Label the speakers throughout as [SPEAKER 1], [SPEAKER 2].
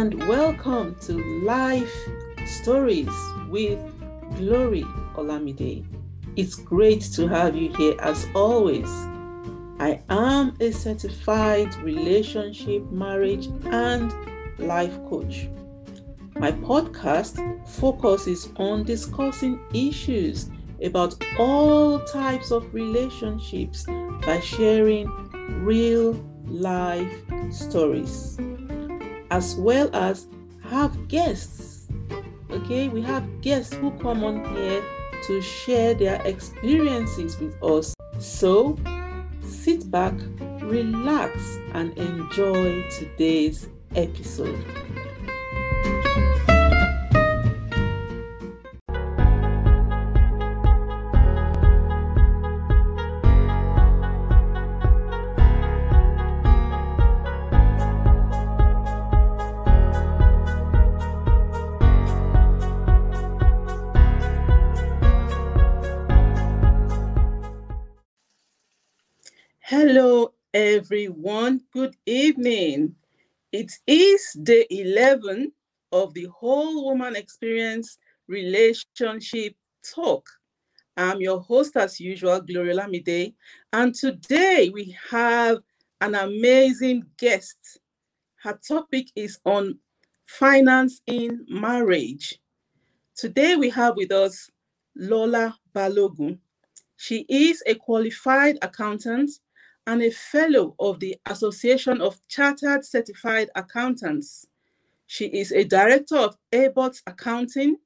[SPEAKER 1] and welcome to Life Stories with Glory Olamide. It's great to have you here as always. I am a certified relationship, marriage, and life coach. My podcast focuses on discussing issues about all types of relationships by sharing real life stories as well as have guests. Okay, we have guests who come on here to share their experiences with us. So sit back, relax, and enjoy today's episode. Everyone. Good evening. It is day 11 of the Whole Woman Experience Relationship Talk. I'm your host, as usual, Glory Olamide. And today we have an amazing guest. Her topic is on finance in marriage. Today we have with us Lola Balogun. She is a qualified accountant and a fellow of the Association of Chartered Certified Accountants. She is a director of Abbott Accounting,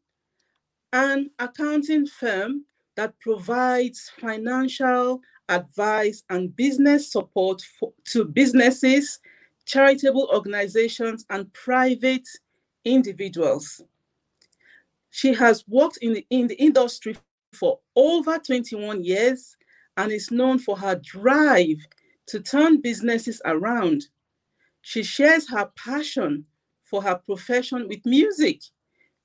[SPEAKER 1] an accounting firm that provides financial advice and business support for, to businesses, charitable organizations, and private individuals. She has worked in the, in the industry for over 21 years and is known for her drive to turn businesses around. She shares her passion for her profession with music,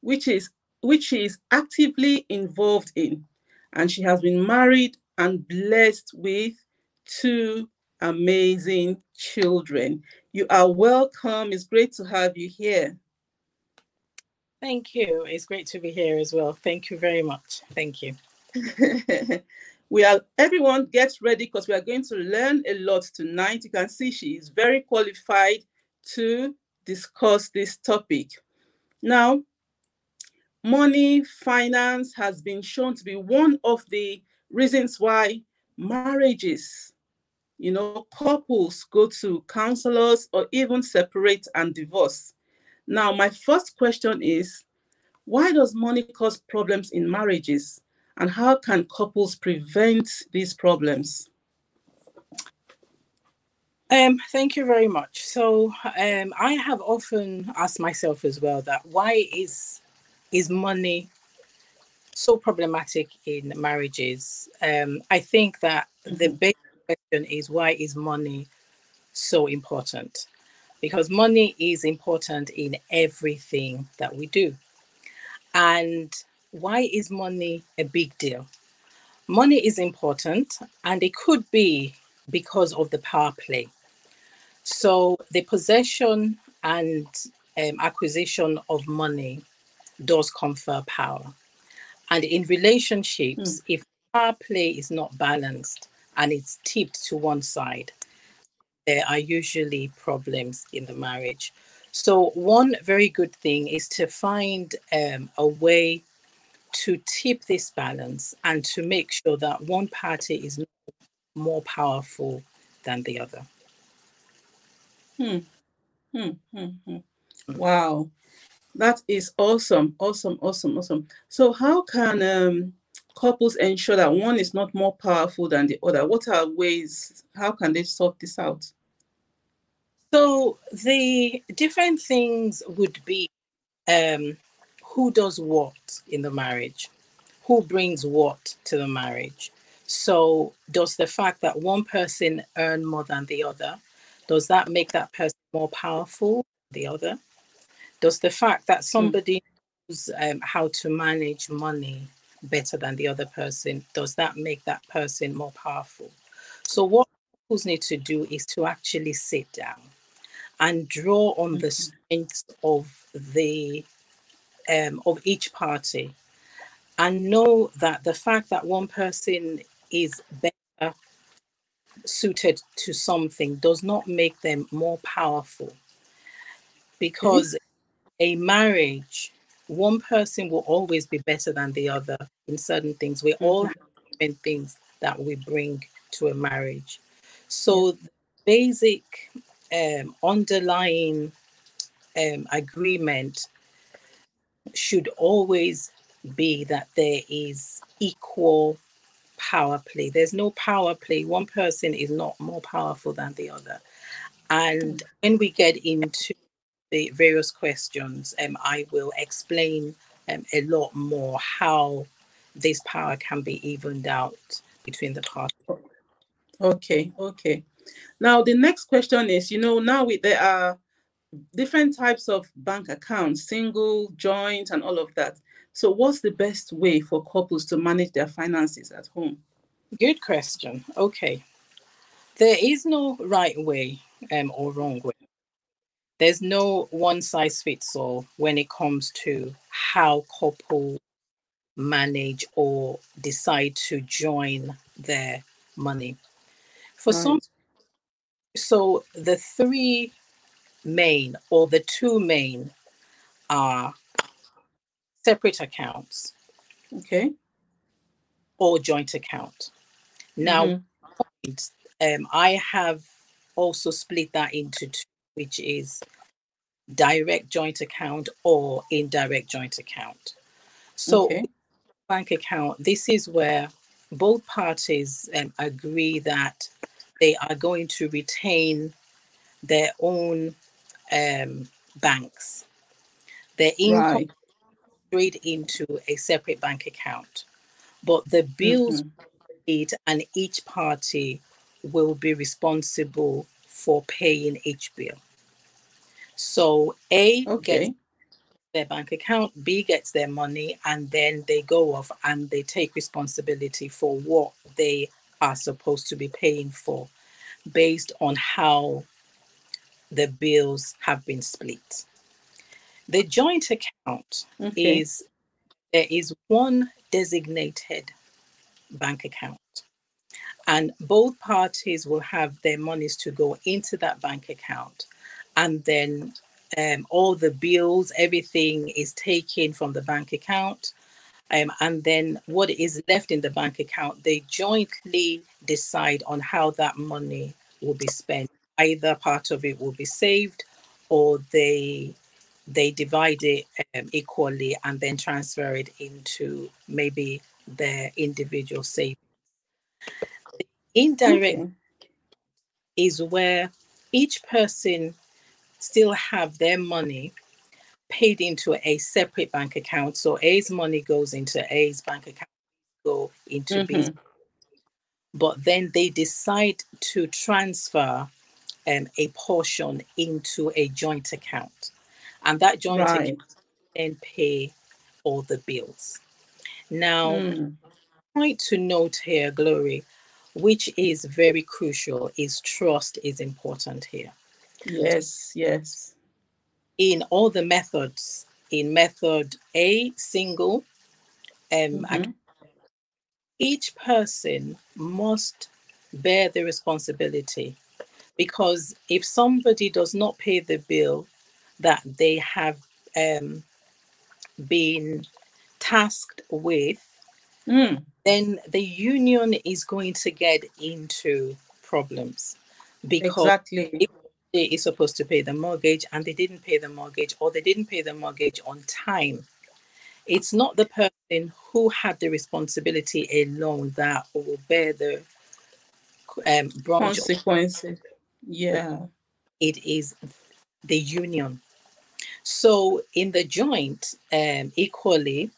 [SPEAKER 1] which is which she is actively involved in. And she has been married and blessed with two amazing children. You are welcome. It's great to have you here.
[SPEAKER 2] Thank you. It's great to be here as well. Thank you very much. Thank you.
[SPEAKER 1] we are everyone gets ready because we are going to learn a lot tonight. You can see she is very qualified to discuss this topic. Now money finance has been shown to be one of the reasons why marriages you know couples go to counselors or even separate and divorce. Now my first question is why does money cause problems in marriages and how can couples prevent these problems?
[SPEAKER 2] Um, thank you very much. So um, I have often asked myself as well that why is is money so problematic in marriages? Um, I think that the mm-hmm. big question is why is money so important? Because money is important in everything that we do. And why is money a big deal? Money is important, and it could be because of the power play. So, the possession and um, acquisition of money does confer power. And in relationships, mm. if power play is not balanced and it's tipped to one side, there are usually problems in the marriage. So, one very good thing is to find um, a way to tip this balance and to make sure that one party is more powerful than the other.
[SPEAKER 1] Hmm. Hmm, hmm, hmm. Wow. That is awesome, awesome, awesome, awesome. So, how can um, couples ensure that one is not more powerful than the other? What are ways? How can they sort this out?
[SPEAKER 2] So, the different things would be um, who does what in the marriage, who brings what to the marriage. So, does the fact that one person earn more than the other, does that make that person more powerful than the other? Does the fact that hmm. somebody knows um, how to manage money better than the other person, does that make that person more powerful? So, what couples need to do is to actually sit down and draw on the strengths of the um, of each party. And know that the fact that one person is better suited to something does not make them more powerful. Because a marriage one person will always be better than the other in certain things. We all have different things that we bring to a marriage. So the basic um, underlying um, agreement should always be that there is equal power play. There's no power play. One person is not more powerful than the other. And when we get into the various questions, um, I will explain um, a lot more how this power can be evened out between the parties.
[SPEAKER 1] Okay, okay. Now the next question is, you know, now we, there are different types of bank accounts, single, joint, and all of that. So, what's the best way for couples to manage their finances at home?
[SPEAKER 2] Good question. Okay. There is no right way um, or wrong way. There's no one size fits all when it comes to how couple manage or decide to join their money. For
[SPEAKER 1] Right.
[SPEAKER 2] some, so the three main or the two main are separate accounts
[SPEAKER 1] Okay.
[SPEAKER 2] or joint account. Now,
[SPEAKER 1] Mhm.
[SPEAKER 2] um, I have also split that into two, which is direct joint account or indirect joint account. So,
[SPEAKER 1] Okay.
[SPEAKER 2] bank account, this is where both parties um, agree that they are going to retain their own um, banks. Their income
[SPEAKER 1] Right.
[SPEAKER 2] straight into a separate bank account, but the bills
[SPEAKER 1] Mhm.
[SPEAKER 2] paid and each party will be responsible for paying each bill. So A gets
[SPEAKER 1] Okay.
[SPEAKER 2] their bank account, B gets their money, and then they go off and they take responsibility for what they are supposed to be paying for based on how the bills have been split. The joint account
[SPEAKER 1] Okay.
[SPEAKER 2] is there is one designated bank account and both parties will have their monies to go into that bank account and then um, all the bills everything is taken from the bank account um, and then what is left in the bank account they jointly decide on how that money will be spent either part of it will be saved or they they divide it um, equally and then transfer it into maybe their individual savings indirect
[SPEAKER 1] Okay.
[SPEAKER 2] is where each person still have their money paid into a separate bank account. So A's money goes into A's bank account, go into B's,
[SPEAKER 1] Mhm.
[SPEAKER 2] but then they decide to transfer um, a portion into a joint account, and that joint
[SPEAKER 1] Right.
[SPEAKER 2] account then pay all the bills. Now,
[SPEAKER 1] Mm.
[SPEAKER 2] point to note here, Glory, which is very crucial, is trust is important here.
[SPEAKER 1] Yes. Yes.
[SPEAKER 2] in all the methods in method a single um
[SPEAKER 1] Mhm.
[SPEAKER 2] each person must bear the responsibility because if somebody does not pay the bill that they have um, been tasked with
[SPEAKER 1] Mm.
[SPEAKER 2] then the union is going to get into problems because
[SPEAKER 1] Exactly.
[SPEAKER 2] if they is supposed to pay the mortgage and they didn't pay the mortgage or they didn't pay the mortgage on time it's not the person who had the responsibility alone that will bear the um, of
[SPEAKER 1] Consequences. Yeah.
[SPEAKER 2] it is the union so in the joint um, equally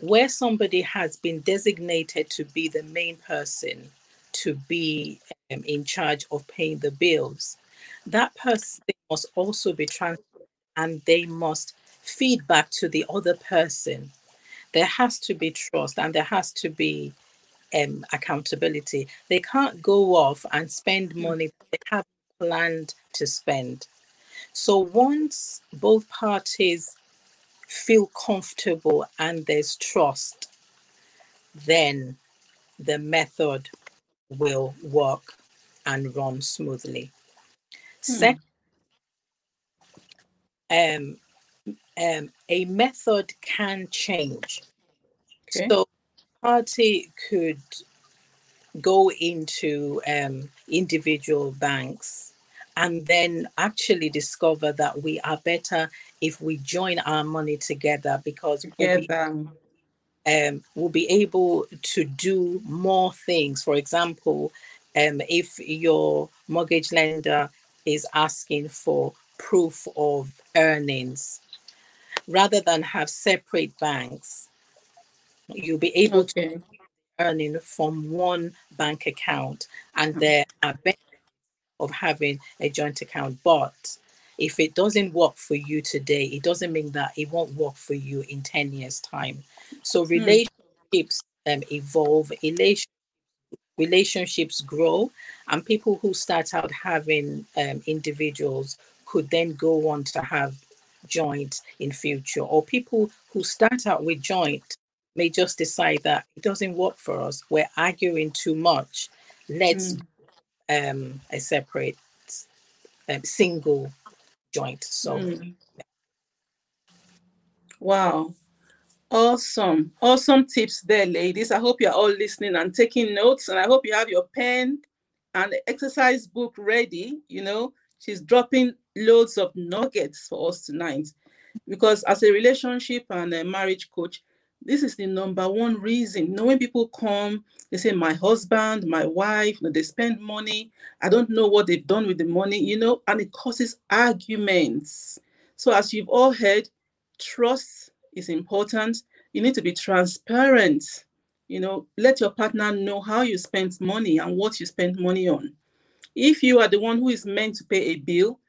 [SPEAKER 2] where somebody has been designated to be the main person to be um, in charge of paying the bills that person must also be transferred and they must feed back to the other person there has to be trust and there has to be um, accountability they can't go off and spend money they have planned to spend So once both parties feel comfortable and there's trust, then the method will work and run smoothly.
[SPEAKER 1] Hmm.
[SPEAKER 2] Second, um, um, a method can change.
[SPEAKER 1] Okay.
[SPEAKER 2] So party could go into um, individual banks and then actually discover that we are better if we join our money together because we'll be, um, we'll be able to do more things. For example, um, if your mortgage lender is asking for proof of earnings, rather than have separate banks, you'll be able to earning from one bank account and
[SPEAKER 1] Mm.
[SPEAKER 2] there are benefits of having a joint account. But if it doesn't work for you today it doesn't mean that it won't work for you in 10 years time. So relationships um, evolve relation, relationships grow and people who start out having um, individuals could then go on to have joint in future. Or people who start out with joint may just decide that it doesn't work for us we're arguing too much let's
[SPEAKER 1] Mm.
[SPEAKER 2] um a separate um, single joint so
[SPEAKER 1] Mm. Wow. Awesome. Awesome tips there, ladies. I hope you're all listening and taking notes. And I hope you have your pen and the exercise book ready. You know, she's dropping loads of nuggets for us tonight. Because as a relationship and a marriage coach, this is the number one reason. You know, when people come, they say, My husband, my wife, you know, they spend money. I don't know what they've done with the money, you know, and it causes arguments. So, as you've all heard, trust is important. You need to be transparent. You know, let your partner know how you spend money and what you spend money on. If you are the one who is meant to pay a bill,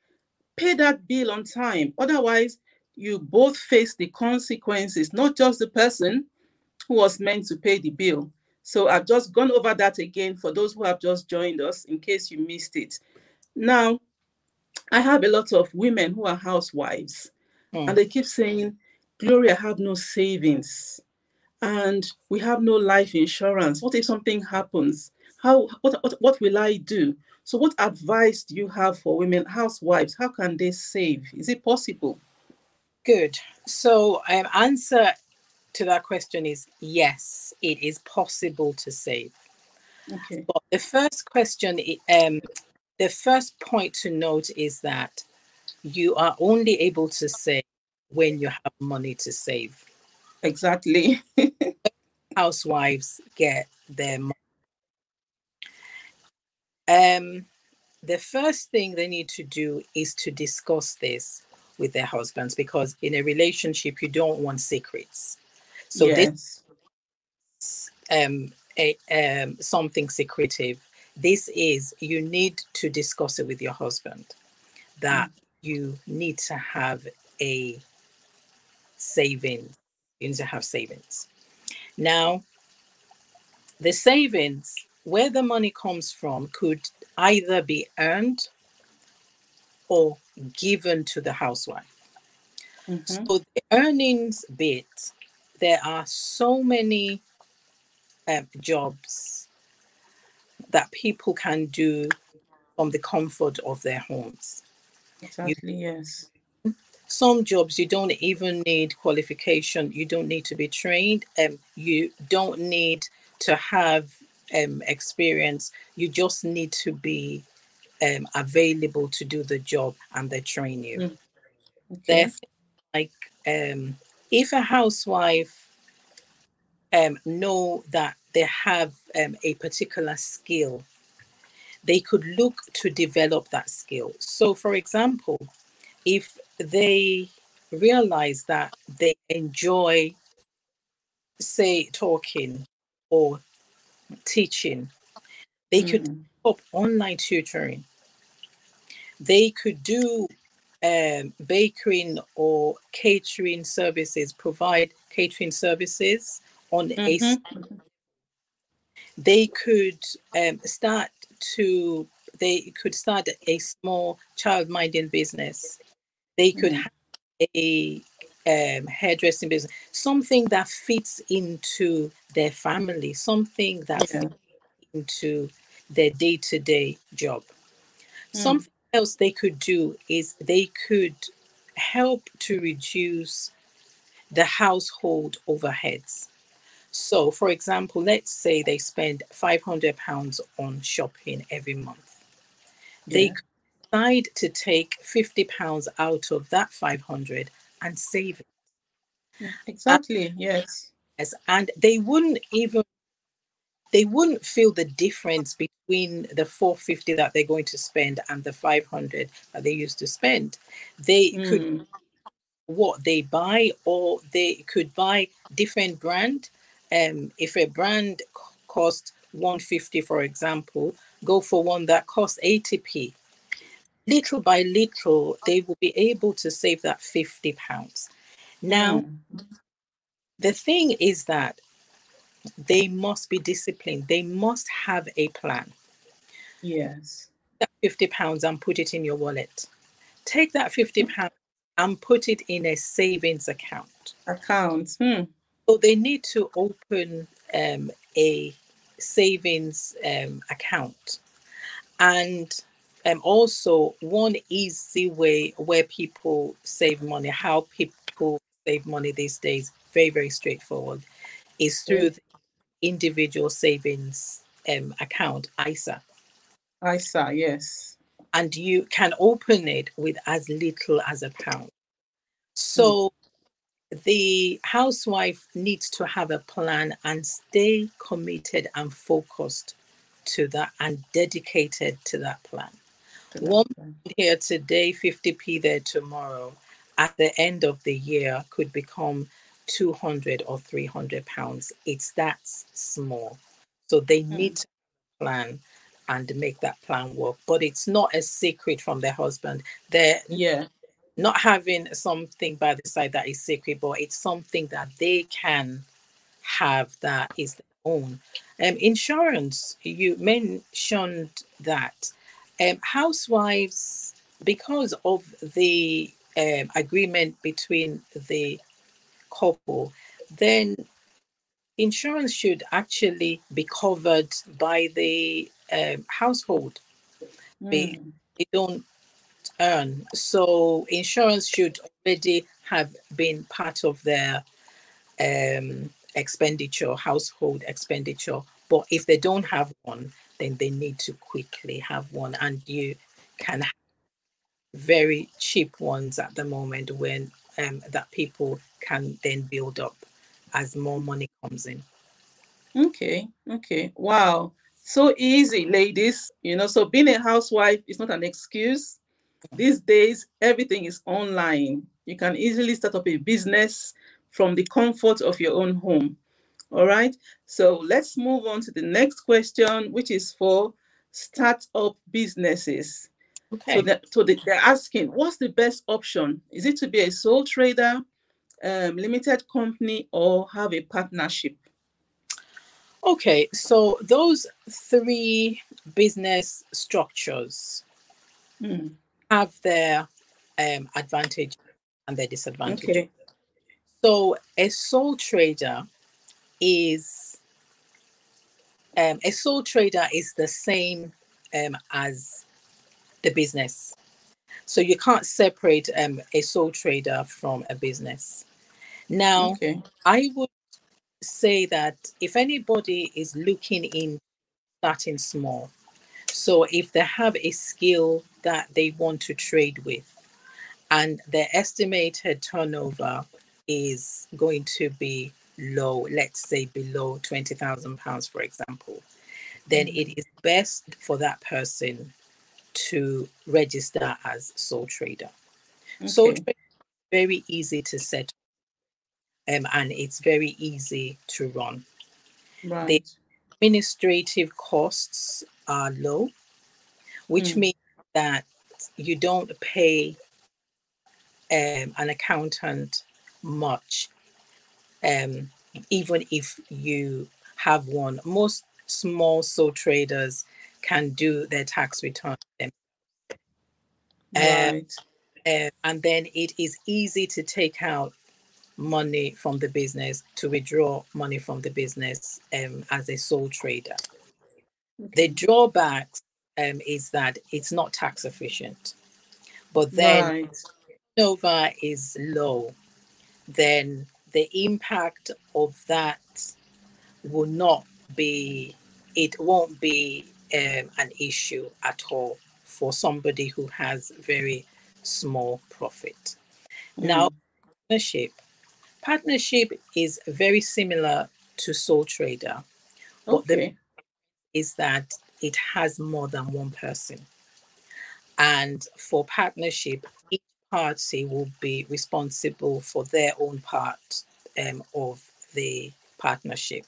[SPEAKER 1] pay that bill on time. Otherwise, you both face the consequences, not just the person who was meant to pay the bill. So I've just gone over that again for those who have just joined us in case you missed it. Now, I have a lot of women who are housewives
[SPEAKER 2] Hmm.
[SPEAKER 1] and they keep saying, Gloria, I have no savings and we have no life insurance. What if something happens? How what, what, what will I do? So, what advice do you have for women housewives? How can they save? Is it possible?
[SPEAKER 2] Good so um answer to that question is yes it is possible to save
[SPEAKER 1] Okay.
[SPEAKER 2] but the first question um the first point to note is that you are only able to save when you have money to save
[SPEAKER 1] Exactly.
[SPEAKER 2] housewives get their money. Um, the first thing they need to do is to discuss this with their husbands because in a relationship you don't want secrets. So
[SPEAKER 1] yes.
[SPEAKER 2] this um, a, um something secretive. This is you need to discuss it with your husband that you need to have a savings. You need to have savings. Now, the savings, where the money comes from, could either be earned or given to the housewife.
[SPEAKER 1] Mhm.
[SPEAKER 2] So the earnings bit, there are so many um, jobs that people can do from the comfort of their homes.
[SPEAKER 1] Exactly. Yes.
[SPEAKER 2] Some jobs you don't even need qualification. You don't need to be trained. Um, you don't need to have um, experience. You just need to be um, available to do the job, and they train you.
[SPEAKER 1] Mm. Okay.
[SPEAKER 2] Like um, if a housewife um, know that they have um, a particular skill, they could look to develop that skill. So, for example, if they realize that they enjoy, say, talking or teaching, they could
[SPEAKER 1] Mm.
[SPEAKER 2] up online tutoring. They could do um, baking or catering services, provide catering services on a. s-
[SPEAKER 1] Mhm.
[SPEAKER 2] They could um, start to they could start a small child minding business. They could
[SPEAKER 1] Mm.
[SPEAKER 2] have a um, hairdressing business, something that fits into their family, something that
[SPEAKER 1] Yeah.
[SPEAKER 2] fits into their day to day job.
[SPEAKER 1] Mm.
[SPEAKER 2] Something else they could do is they could help to reduce the household overheads. So, for example, let's say they spend £500 on shopping every month. They
[SPEAKER 1] Yeah.
[SPEAKER 2] decide to take £50 out of that 500 and save it.
[SPEAKER 1] Exactly. Yes.
[SPEAKER 2] Yes, And they wouldn't even they wouldn't feel the difference between the 450 that they're going to spend and the 500 that they used to spend. They could
[SPEAKER 1] Mm.
[SPEAKER 2] what they buy or they could buy different brand um if a brand cost 150 for example go for one that costs 80p little by little they will be able to save that 50 pounds now
[SPEAKER 1] Mm.
[SPEAKER 2] the thing is that they must be disciplined they must have a plan
[SPEAKER 1] Yes.
[SPEAKER 2] that 50 pounds and put it in your wallet take that 50 pounds and put it in a savings account
[SPEAKER 1] Accounts. Hmm.
[SPEAKER 2] So they need to open um, a savings um, account. And um, also, one easy way where people save money, how people save money these days, very, very straightforward, is through individual savings um, account, ISA.
[SPEAKER 1] ISA. Yes.
[SPEAKER 2] And you can open it with as little as a pound. So the housewife needs to have a plan and stay committed and focused to that and dedicated to that plan.
[SPEAKER 1] to that
[SPEAKER 2] One
[SPEAKER 1] plan.
[SPEAKER 2] here today, 50p there tomorrow, at the end of the year could become 200 or 300 pounds. It's that small. So they need to plan and make that plan work. But it's not a secret from their husband. They're
[SPEAKER 1] Yeah.
[SPEAKER 2] not having something by the side that is secret, but it's something that they can have that is their own. Um, insurance, you mentioned that um, housewives, because of the um, agreement between the couple, then insurance should actually be covered by the um, household. They,
[SPEAKER 1] Mm.
[SPEAKER 2] they don't earn. So insurance should already have been part of their um, expenditure, household expenditure. But if they don't have one, then they need to quickly have one. And you can have very cheap ones at the moment when um, that people can then build up as more money comes in.
[SPEAKER 1] Okay. Okay. Wow. So easy, ladies. You know, so being a housewife is not an excuse. These days, everything is online. You can easily start up a business from the comfort of your own home. All right. So let's move on to the next question, which is for startup businesses.
[SPEAKER 2] Okay.
[SPEAKER 1] So, that, so they, they're asking, what's the best option? Is it to be a sole trader, um, limited company, or have a partnership?
[SPEAKER 2] Okay, so those three business structures
[SPEAKER 1] Hmm,
[SPEAKER 2] have their um, advantage and their disadvantage.
[SPEAKER 1] Okay.
[SPEAKER 2] So a sole trader is um, a sole trader is the same um, as the business. So you can't separate um, a sole trader from a business. Now,
[SPEAKER 1] Okay.
[SPEAKER 2] I would say that if anybody is looking in starting small, so if they have a skill that they want to trade with, and their estimated turnover is going to be low, let's say below twenty thousand pounds, for example, then it is best for that person to register as sole trader. Sole trader very easy to set um, and it's very easy to run.
[SPEAKER 1] Right.
[SPEAKER 2] Administrative costs are low, which
[SPEAKER 1] Mm.
[SPEAKER 2] means that you don't pay um, an accountant much, um, even if you have one. Most small sole traders can do their tax return. Um,
[SPEAKER 1] Right.
[SPEAKER 2] uh, and then it is easy to take out money from the business to withdraw money from the business um, as a sole trader. The drawback um, is that it's not tax efficient, but then
[SPEAKER 1] right.
[SPEAKER 2] turnover is low, then the impact of that will not be, it won't be um, an issue at all for somebody who has very small profit. Now,
[SPEAKER 1] Mm.
[SPEAKER 2] partnership. Partnership is very similar to sole trader, but the
[SPEAKER 1] okay.
[SPEAKER 2] is that it has more than one person. And for partnership, each party will be responsible for their own part um, of the partnership.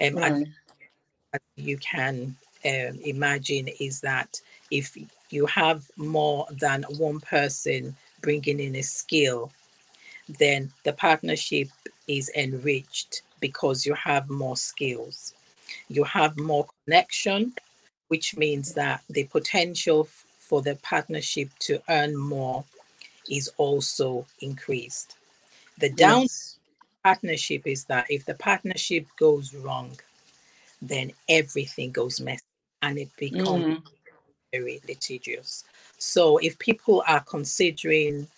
[SPEAKER 2] Um, and
[SPEAKER 1] Right.
[SPEAKER 2] that you can um, imagine is that if you have more than one person bringing in a skill, then the partnership is enriched because you have more skills. You have more connection, which means that the potential f- for the partnership to earn more is also increased. The down
[SPEAKER 1] Yes.
[SPEAKER 2] partnership is that if the partnership goes wrong, then everything goes messy and it becomes
[SPEAKER 1] Mm.
[SPEAKER 2] very litigious. So if people are considering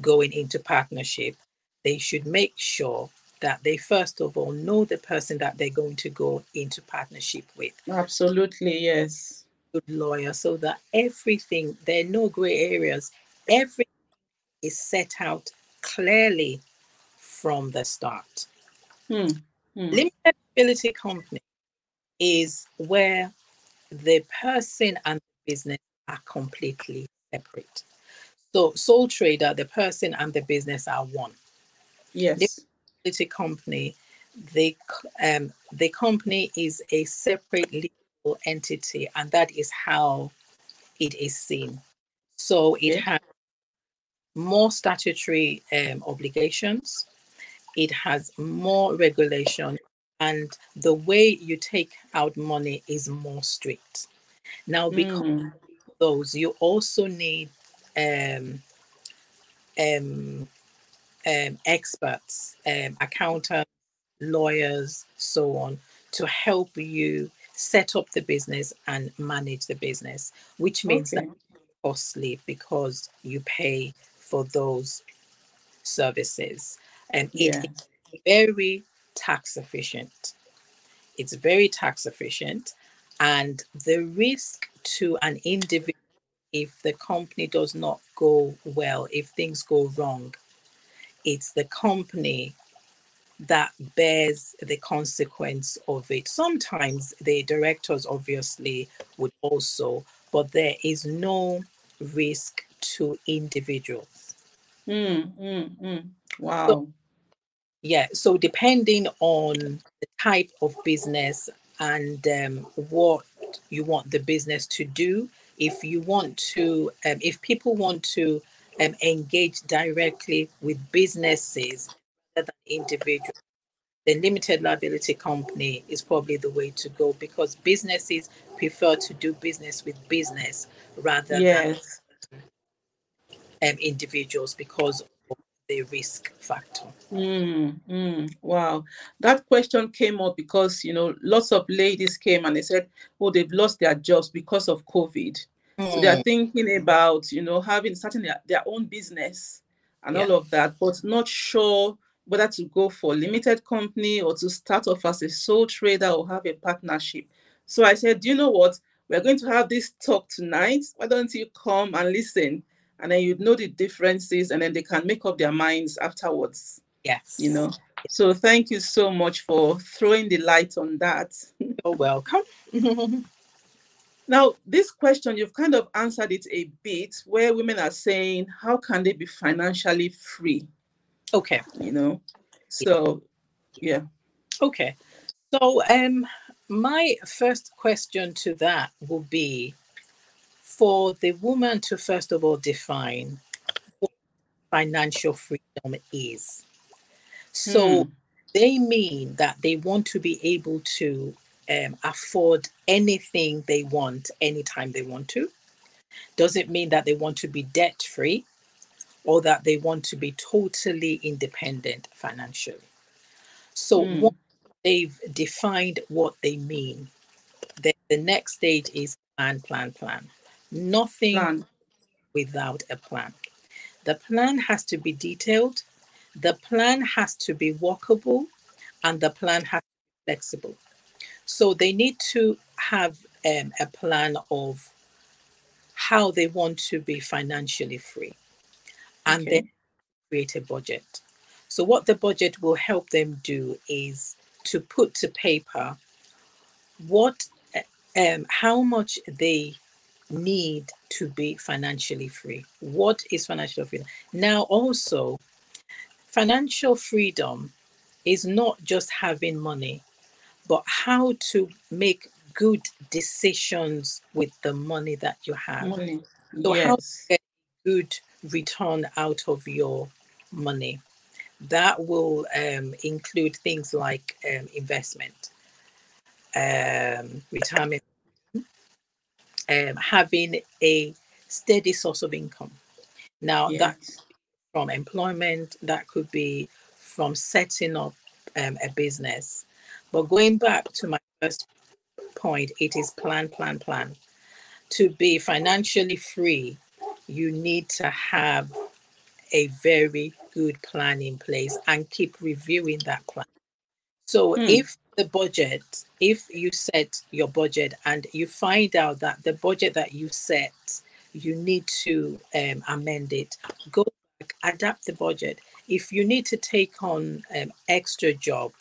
[SPEAKER 2] going into partnership, they should make sure that they first of all know the person that they're going to go into partnership with,
[SPEAKER 1] Absolutely. Yes.
[SPEAKER 2] good lawyer, so that everything there are no gray areas. Everything is set out clearly from the start.
[SPEAKER 1] Hmm. Hmm.
[SPEAKER 2] Limited liability company is where the person and the business are completely separate. So, sole trader, the person and the business are one.
[SPEAKER 1] Yes.
[SPEAKER 2] Liability company, the um, the company is a separate legal entity, and that is how it is seen. So it
[SPEAKER 1] Okay.
[SPEAKER 2] has more statutory um, obligations. It has more regulation, and the way you take out money is more strict. Now, because
[SPEAKER 1] Mm.
[SPEAKER 2] of those, you also need um, um, um, experts, um, accountants, lawyers, so on, to help you set up the business and manage the business, which means that
[SPEAKER 1] Okay.
[SPEAKER 2] costly because you pay for those services. And it
[SPEAKER 1] Yeah.
[SPEAKER 2] is very tax efficient. It's very tax efficient. And the risk to an individual, if the company does not go well, if things go wrong, it's the company that bears the consequence of it. Sometimes the directors obviously would also, but there is no risk to individuals.
[SPEAKER 1] Mm, mm, mm. Wow.
[SPEAKER 2] Yeah, so depending on the type of business and um, what you want the business to do, if you want to, um, if people want to um, engage directly with businesses rather than individuals, the limited liability company is probably the way to go because businesses prefer to do business with business rather
[SPEAKER 1] Yes.
[SPEAKER 2] than um, individuals because the risk factor.
[SPEAKER 1] Mm, mm, wow. That question came up because, you know, lots of ladies came and they said, oh, they've lost their jobs because of COVID. So they are
[SPEAKER 2] Mm,
[SPEAKER 1] thinking about, you know, having starting their, their own business and
[SPEAKER 2] Yeah.
[SPEAKER 1] all of that, but not sure whether to go for limited company or to start off as a sole trader or have a partnership. So I said, do you know what? We're going to have this talk tonight. Why don't you come and listen? And then you'd know the differences and then they can make up their minds afterwards
[SPEAKER 2] yes.
[SPEAKER 1] you know so thank you so much for throwing the light on that
[SPEAKER 2] You're welcome.
[SPEAKER 1] now this question you've kind of answered it a bit where women are saying how can they be financially free
[SPEAKER 2] okay.
[SPEAKER 1] you know so yeah
[SPEAKER 2] Okay. So um my first question to that will be for the woman to first of all define what financial freedom is. So
[SPEAKER 1] Hmm.
[SPEAKER 2] they mean that they want to be able to um, afford anything they want anytime they want to. Doesn't mean that they want to be debt free or that they want to be totally independent financially. So
[SPEAKER 1] Mm.
[SPEAKER 2] once they've defined what they mean, then the next stage is plan, plan, plan. Nothing
[SPEAKER 1] Plan.
[SPEAKER 2] without a plan. The plan has to be detailed, the plan has to be workable, and the plan has to be flexible. So they need to have um, a plan of how they want to be financially free and
[SPEAKER 1] Okay.
[SPEAKER 2] then create a budget. So, what the budget will help them do is to put to paper what, uh, um, how much they need to be financially free. What is financial freedom? Now, also, financial freedom is not just having money, but how to make good decisions with the money that you have.
[SPEAKER 1] Money.
[SPEAKER 2] So how-
[SPEAKER 1] yes.
[SPEAKER 2] Good return out of your money. That will um, include things like um, investment, um, retirement, um, having a steady source of income. Now, that
[SPEAKER 1] Yes.
[SPEAKER 2] from employment, that could be from setting up um, a business. But going back to my first point, it is plan, plan, plan. To be financially free, you need to have a very good plan in place and keep reviewing that plan. So
[SPEAKER 1] Hmm.
[SPEAKER 2] if the budget, if you set your budget and you find out that the budget that you set, you need to um, amend it, go back, adapt the budget. If you need to take on um, extra job,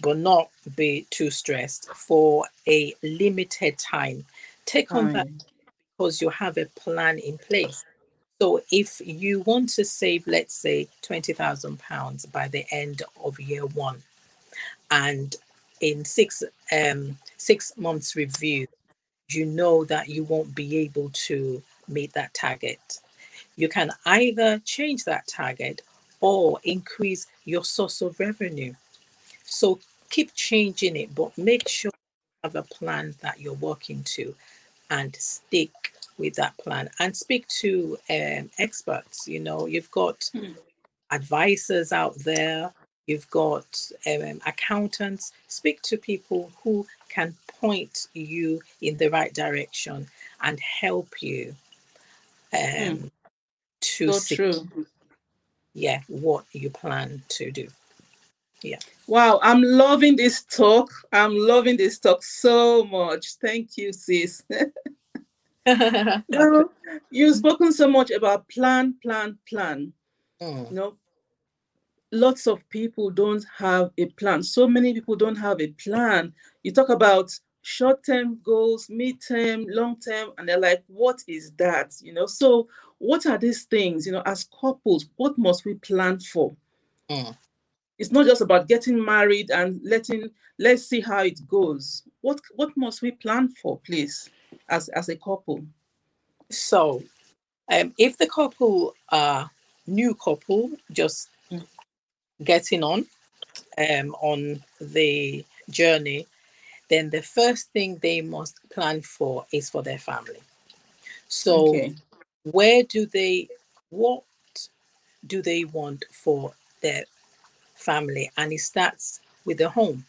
[SPEAKER 2] but not be too stressed for a limited time, take on that because you have a plan in place. So if you want to save, let's say, twenty thousand pounds by the end of year one, and in six um, six months review, you know that you won't be able to meet that target. You can either change that target or increase your source of revenue. So keep changing it, but make sure you have a plan that you're working to and stick with that plan and speak to um, experts. You know, you've got
[SPEAKER 1] Hmm.
[SPEAKER 2] advisors out there, you've got um, accountants. Speak to people who can point you in the right direction and help you um, to
[SPEAKER 1] So
[SPEAKER 2] see
[SPEAKER 1] true.
[SPEAKER 2] yeah what you plan to do. Yeah.
[SPEAKER 1] Wow, I'm loving this talk. I'm loving this talk so much. Thank you, sis. Well, You've spoken so much about plan, plan, plan.
[SPEAKER 2] Mm,
[SPEAKER 1] You know, lots of people don't have a plan. So many people don't have a plan. You talk about short-term goals, mid-term, long-term, and they're like, what is that? You know, so what are these things? You know, as couples, what must we plan for?
[SPEAKER 2] mm.
[SPEAKER 1] It's not just about getting married and letting let's see how it goes. What what must we plan for, please, as as a couple?
[SPEAKER 2] So, um, if the couple are new couple, just. Getting on um, on the journey, then the first thing they must plan for is for their family. So,
[SPEAKER 1] Okay.
[SPEAKER 2] where do they, what do they want for their family? And it starts with the home.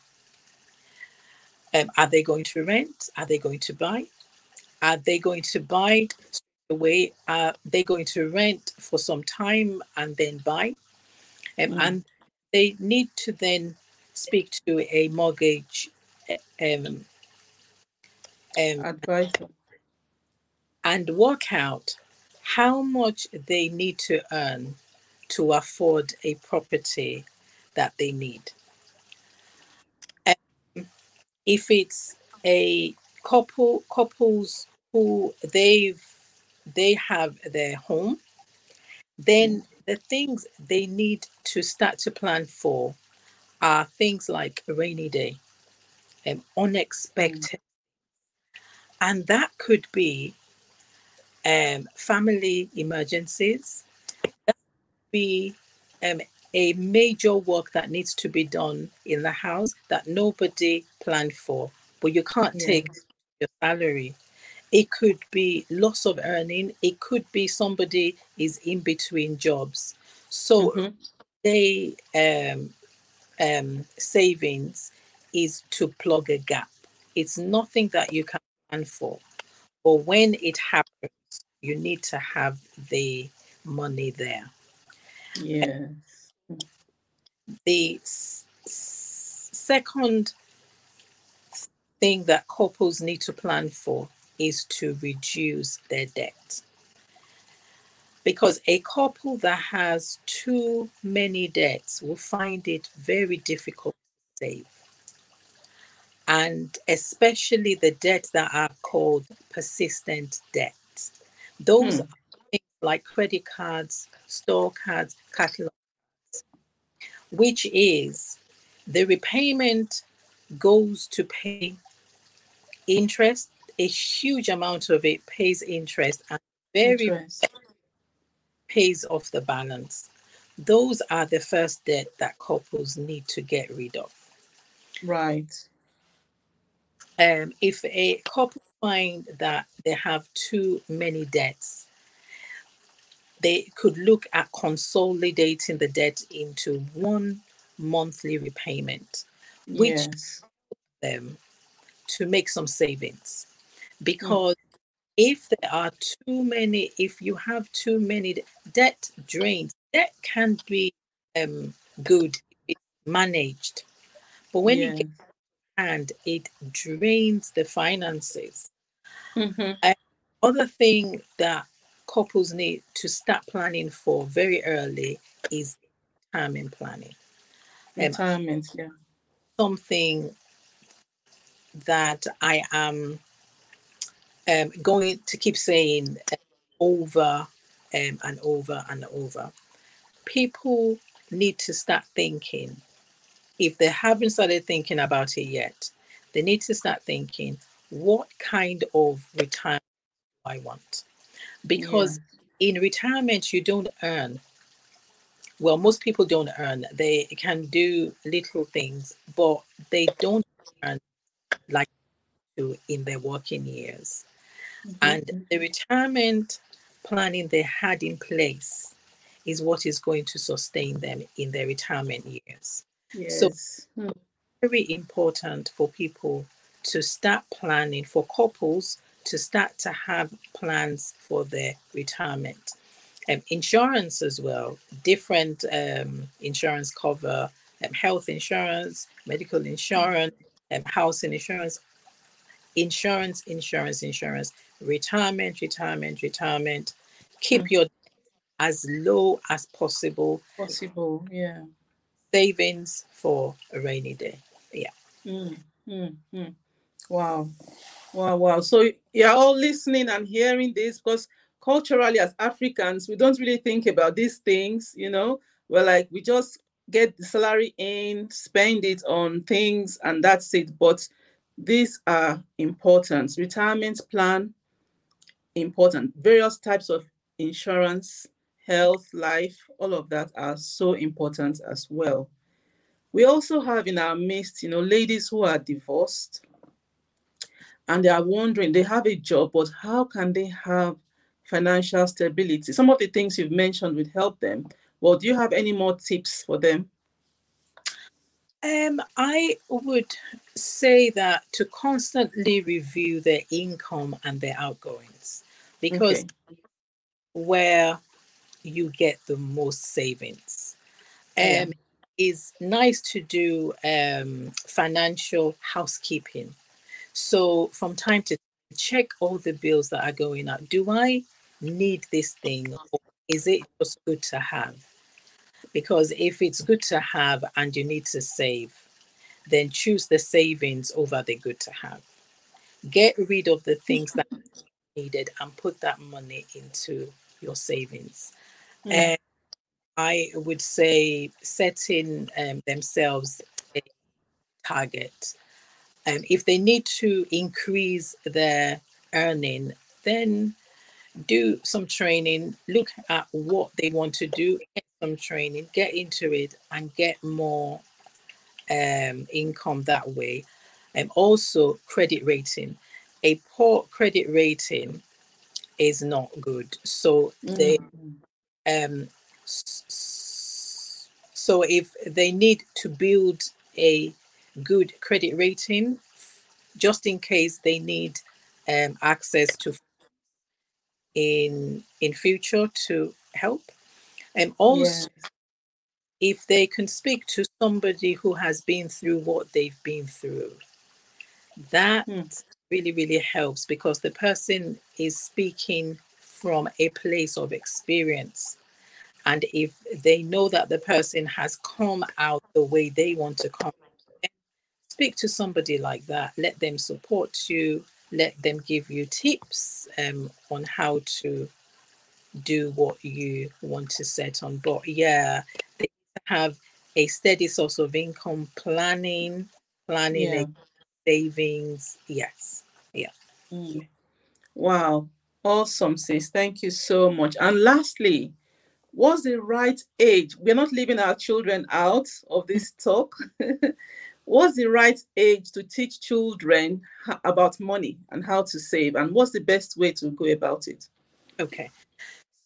[SPEAKER 2] Um, are they going to rent? Are they going to buy? Are they going to buy away? Are they going to rent for some time and then buy? Um,
[SPEAKER 1] Mm.
[SPEAKER 2] And they need to then speak to a mortgage um, um,
[SPEAKER 1] Advice.
[SPEAKER 2] and work out how much they need to earn to afford a property that they need. Um, if it's a couple couples who they've they have their home, then the things they need to start to plan for are things like a rainy day, um, unexpected, and that could be um, family emergencies, that could be um, a major work that needs to be done in the house that nobody planned for, but you can't take your salary. It could be loss of earning. It could be somebody is in between jobs. So
[SPEAKER 1] Mhm.
[SPEAKER 2] they um, um, savings is to plug a gap. It's nothing that you can plan for, but when it happens, you need to have the money there.
[SPEAKER 1] Yes.
[SPEAKER 2] The s- s- second thing that couples need to plan for is to reduce their debt. Because a couple that has too many debts will find it very difficult to save. And especially the debts that are called persistent debts. Those
[SPEAKER 1] Hmm.
[SPEAKER 2] are things like credit cards, store cards, catalog, which is the repayment goes to pay interest. A huge amount of it pays interest and very
[SPEAKER 1] Interest.
[SPEAKER 2] pays off the balance. Those are the first debt that couples need to get rid of.
[SPEAKER 1] Right.
[SPEAKER 2] Um, if a couple find that they have too many debts, they could look at consolidating the debt into one monthly repayment, which
[SPEAKER 1] Yes.
[SPEAKER 2] them to make some savings because if there are too many if you have too many debt drains debt can be um good if it's managed but when
[SPEAKER 1] yes.
[SPEAKER 2] it gets hand it drains the finances
[SPEAKER 1] Mhm.
[SPEAKER 2] other thing that couples need to start planning for very early is retirement planning Um,
[SPEAKER 1] Retirement. Yeah.
[SPEAKER 2] something that I am um, going to keep saying uh, over um, and over and over. People need to start thinking, if they haven't started thinking about it yet, they need to start thinking, what kind of retirement do I want? Because in retirement, you don't earn. Well, most people don't earn. They can do little things, but they don't earn like in their working years.
[SPEAKER 1] Mhm.
[SPEAKER 2] And the retirement planning they had in place is what is going to sustain them in their retirement years.
[SPEAKER 1] yes.
[SPEAKER 2] so-
[SPEAKER 1] Hmm.
[SPEAKER 2] Very important for people to start planning, for couples to start to have plans for their retirement. Um, insurance as well, different um, insurance cover, um, health insurance, medical insurance, um, housing insurance, insurance, insurance, insurance, retirement, retirement, retirement. Keep
[SPEAKER 1] Mm.
[SPEAKER 2] your as low as possible.
[SPEAKER 1] Possible. Yeah.
[SPEAKER 2] Savings for a rainy day.
[SPEAKER 1] Mm, mm, mm. Wow. Wow, wow. So you're all listening and hearing this because culturally, as Africans, we don't really think about these things, you know. We're like, we just get the salary in, spend it on things, and that's it. But these are important. Retirement plan, important. Various types of insurance, health, life, all of that are so important as well. We also have in our midst, you know, ladies who are divorced and they are wondering, they have a job, but how can they have financial stability? Some of the things you've mentioned would help them. Well, do you have any more tips for them?
[SPEAKER 2] Um, I would say that to constantly review their income and their outgoings because
[SPEAKER 1] Okay.
[SPEAKER 2] where you get the most savings. Um,
[SPEAKER 1] Yeah.
[SPEAKER 2] is nice to do um, financial housekeeping. So from time to time, check all the bills that are going out. Do I need this thing or is it just good to have? Because if it's good to have and you need to save, then choose the savings over the good to have. Get rid of the things that are needed and put that money into your savings.
[SPEAKER 1] Mm.
[SPEAKER 2] And I would say setting um, themselves a target. Um, if they need to increase their earning, then do some training, look at what they want to do, some training, get into it, and get more um, income that way. And also credit rating. A poor credit rating is not good. So they
[SPEAKER 1] Mm.
[SPEAKER 2] um s- s- so if they need to build a good credit rating just in case they need um, access to in in future to help and also if they can speak to somebody who has been through what they've been through that
[SPEAKER 1] Hmm.
[SPEAKER 2] really really helps because the person is speaking from a place of experience. And if they know that the person has come out the way they want to come speak to somebody like that. Let them support you. Let them give you tips um, on how to do what you want to set on but yeah they have a steady source of income planning planning
[SPEAKER 1] Yeah.
[SPEAKER 2] savings yes
[SPEAKER 1] Mm. Wow. Awesome, sis. Thank you so much. And lastly, what's the right age? We're not leaving our children out of this talk. what's the right age to teach children about money and how to save? And what's the best way to go about it?
[SPEAKER 2] okay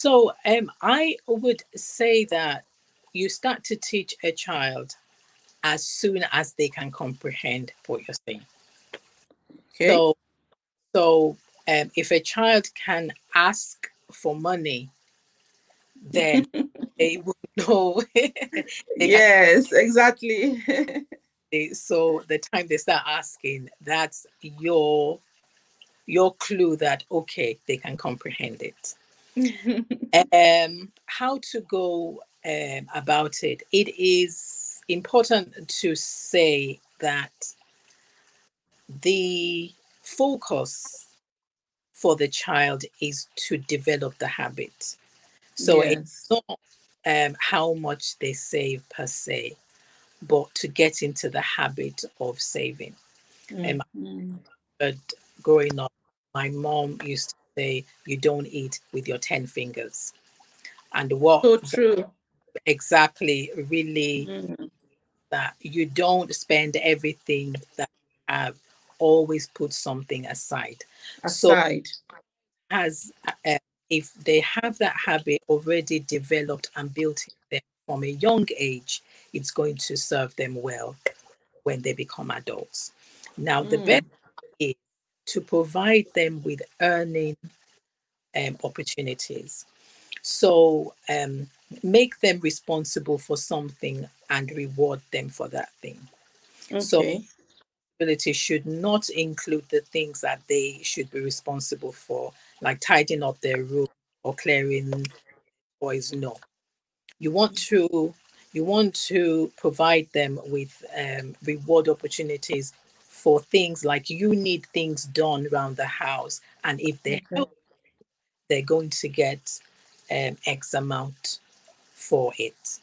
[SPEAKER 2] so um i would say that you start to teach a child as soon as they can comprehend what you're saying
[SPEAKER 1] Okay.
[SPEAKER 2] So, so um, if a child can ask for money, then they will know.
[SPEAKER 1] yes, exactly.
[SPEAKER 2] so the time they start asking, that's your your clue that okay, they can comprehend it. Um, how to go um, about it? It is important to say that the focus for the child is to develop the habit. So it's not um, how much they save per se, but to get into the habit of saving.
[SPEAKER 1] Mm, mm.
[SPEAKER 2] But growing up, my mom used to say, "You don't eat with your ten fingers," and what
[SPEAKER 1] So true.
[SPEAKER 2] exactly really
[SPEAKER 1] Mm,
[SPEAKER 2] that you don't spend everything that you have. Always put something aside. So
[SPEAKER 1] aside.
[SPEAKER 2] has uh, if they have that habit already developed and built in them from a young age, it's going to serve them well when they become adults. Now, the best
[SPEAKER 1] Mm,
[SPEAKER 2] to provide them with earning um, opportunities. So, um, make them responsible for something and reward them for that thing. So,
[SPEAKER 1] okay.
[SPEAKER 2] responsibility should not include the things that they should be responsible for, like tidying up their room or clearing toys. No, you want to you want to provide them with um, reward opportunities for things like you need things done around the house, and if they
[SPEAKER 1] Okay.
[SPEAKER 2] help, they're going to get um, X amount for it.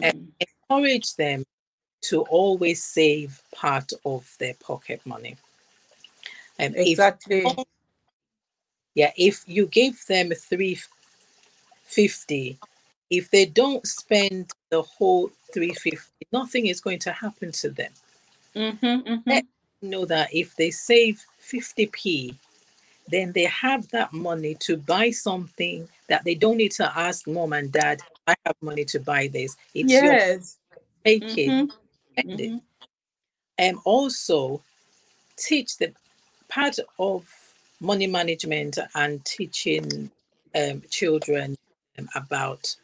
[SPEAKER 2] And
[SPEAKER 1] Mm,
[SPEAKER 2] encourage them to always save part of their pocket money. Um, if
[SPEAKER 1] exactly.
[SPEAKER 2] yeah, if you give them three fifty, if they don't spend the whole three fifty, nothing is going to happen to them.
[SPEAKER 1] Hmm hmm
[SPEAKER 2] Let know that if they save fifty p, then they have that money to buy something that they don't need to ask mom and dad. I have money to buy this. It's your
[SPEAKER 1] Yes.
[SPEAKER 2] take it,
[SPEAKER 1] hmm
[SPEAKER 2] spend it.
[SPEAKER 1] hmm
[SPEAKER 2] And also teach the part of money management and teaching um, children um, about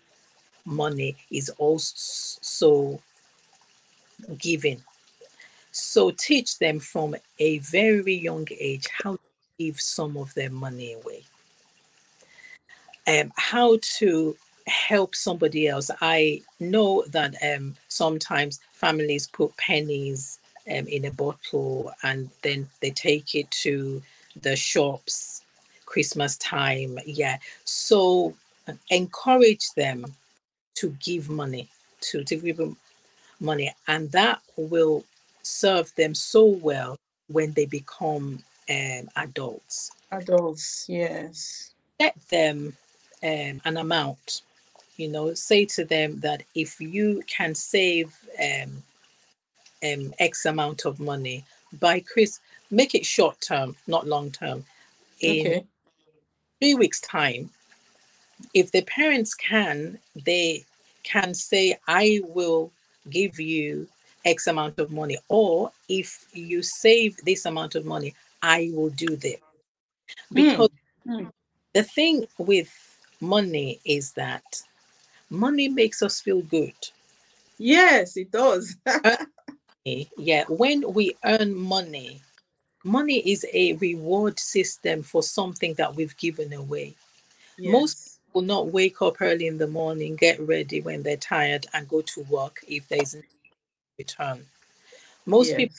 [SPEAKER 2] money is also giving. So teach them from a very young age how to give some of their money away. Um, how to help somebody else. I know that um, sometimes families put pennies um, in a bottle and then they take it to the shops Christmas time. Yeah. So uh, encourage them to give money, to, to give them money. And that will serve them so well when they become um, adults.
[SPEAKER 1] Adults. Yes.
[SPEAKER 2] Set them um, an amount you know say to them that if you can save um, um, x amount of money by Chris, make it short term, not long term. In
[SPEAKER 1] Okay.
[SPEAKER 2] three weeks' time, if the parents can, they can say, I will give you X amount of money, or if you save this amount of money, I will do this. Because
[SPEAKER 1] Mm.
[SPEAKER 2] the thing with money is that money makes us feel good.
[SPEAKER 1] Yes, it does.
[SPEAKER 2] Yeah, when we earn money, money is a reward system for something that we've given away. Most
[SPEAKER 1] Yes.
[SPEAKER 2] Will not wake up early in the morning, get ready when they're tired, and go to work if there's return. Most people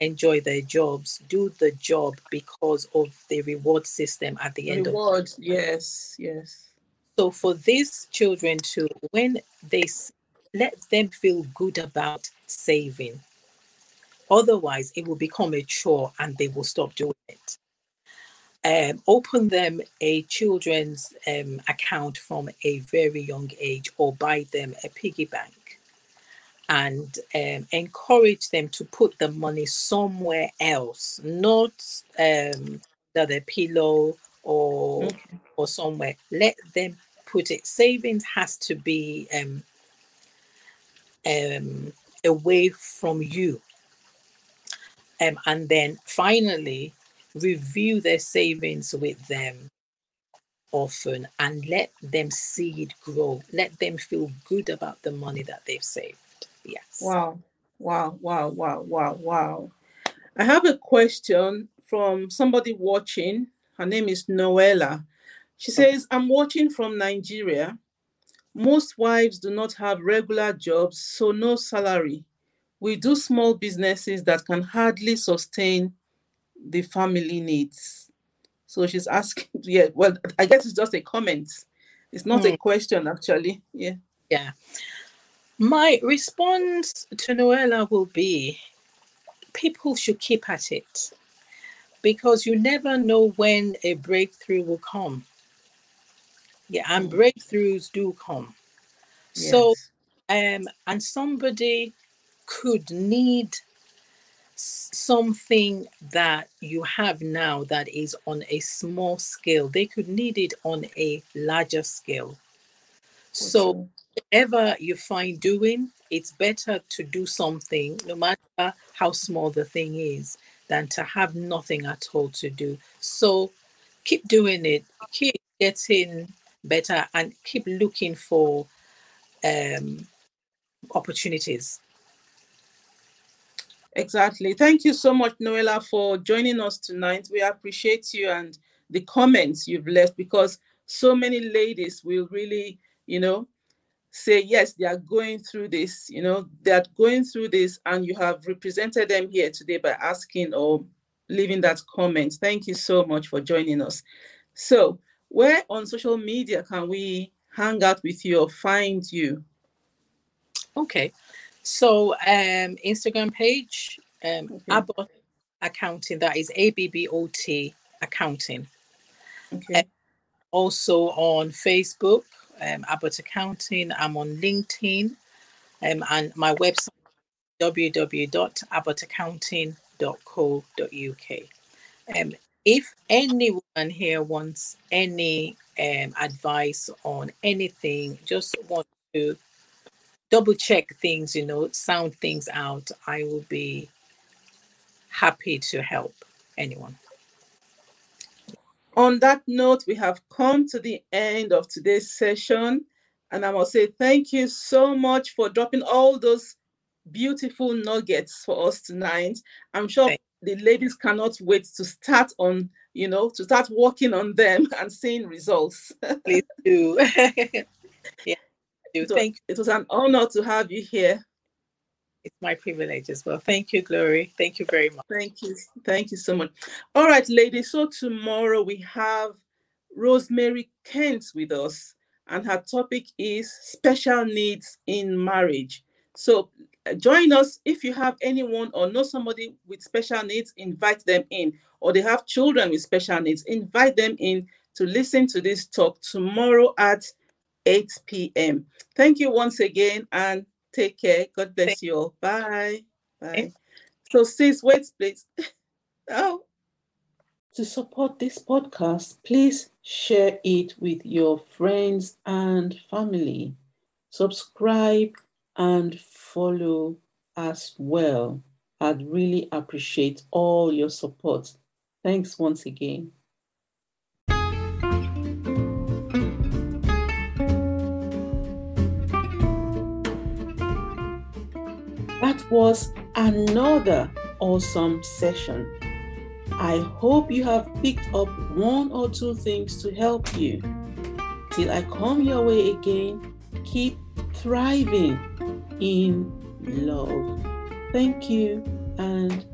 [SPEAKER 2] enjoy their jobs, do the job because of the reward system at the end of
[SPEAKER 1] Reward. Yes. Yes.
[SPEAKER 2] So for these children to, when they let them feel good about saving, otherwise it will become a chore and they will stop doing it. Um, open them a children's um, account from a very young age or buy them a piggy bank and um, encourage them to put the money somewhere else, not um, under their pillow or
[SPEAKER 1] Okay.
[SPEAKER 2] or somewhere. Let them put it. Savings has to be um, um, away from you. Um, and then finally, review their savings with them often and let them see it grow. Let them feel good about the money that they've saved. Yes.
[SPEAKER 1] Wow. Wow. Wow. Wow. Wow. Wow. I have a question from somebody watching. Her name is Noella. She says, I'm watching from Nigeria. Most wives do not have regular jobs, so no salary. We do small businesses that can hardly sustain the family needs. So she's asking, yeah, well, I guess it's just a comment. It's not
[SPEAKER 2] Hmm.
[SPEAKER 1] a question, actually. Yeah.
[SPEAKER 2] Yeah. My response to Noella will be people should keep at it because you never know when a breakthrough will come. Yeah, and
[SPEAKER 1] Mm.
[SPEAKER 2] breakthroughs do come. So, um, and somebody could need something that you have now that is on a small scale. They could need it on a larger scale. So. Whatever you find doing, it's better to do something, no matter how small the thing is, than to have nothing at all to do. So keep doing it, keep getting better, and keep looking for um, opportunities.
[SPEAKER 1] Exactly. Thank you so much, Noella, for joining us tonight. We appreciate you and the comments you've left because so many ladies will really, you know, say, yes, they are going through this, you know, they are going through this, and you have represented them here today by asking or leaving that comment. Thank you so much for joining us. So, where on social media can we hang out with you or find you?
[SPEAKER 2] Okay. So um Instagram page, um
[SPEAKER 1] Okay.
[SPEAKER 2] Abbott Accounting, that is A B B O T Accounting.
[SPEAKER 1] Okay.
[SPEAKER 2] Also on Facebook, um, Abbott Accounting. I'm on LinkedIn, um, and my website www.abbottaccounting.co.uk. Um, if anyone here wants any um, advice on anything, just want to double check things, you know, sound things out, I will be happy to help anyone.
[SPEAKER 1] On that note, we have come to the end of today's session. And I must say thank you so much for dropping all those beautiful nuggets for us tonight. I'm sure the ladies cannot wait to start on, you know, to start working on them and seeing results.
[SPEAKER 2] Please do. yeah, do. Thank you.
[SPEAKER 1] it was an honor to have you here.
[SPEAKER 2] It's my privilege as well. Thank you, Glory. Thank you very much.
[SPEAKER 1] Thank you. Thank you so much. All right, ladies. So tomorrow we have Rosemary Kent with us, and her topic is special needs in marriage. So uh, join us if you have anyone or know somebody with special needs, invite them in, or they have children with special needs, invite them in to listen to this talk tomorrow at 8 p.m. Thank you once again and take care. God bless you all. Bye. Bye.
[SPEAKER 3] So, sis, wait, please. oh.
[SPEAKER 1] To support this podcast, please share it with your friends and family. Subscribe and follow as well. I'd really appreciate all your support. Thanks once again. Was another awesome session. I hope you have picked up one or two things to help you. Till I come your way again, keep thriving in love. Thank you and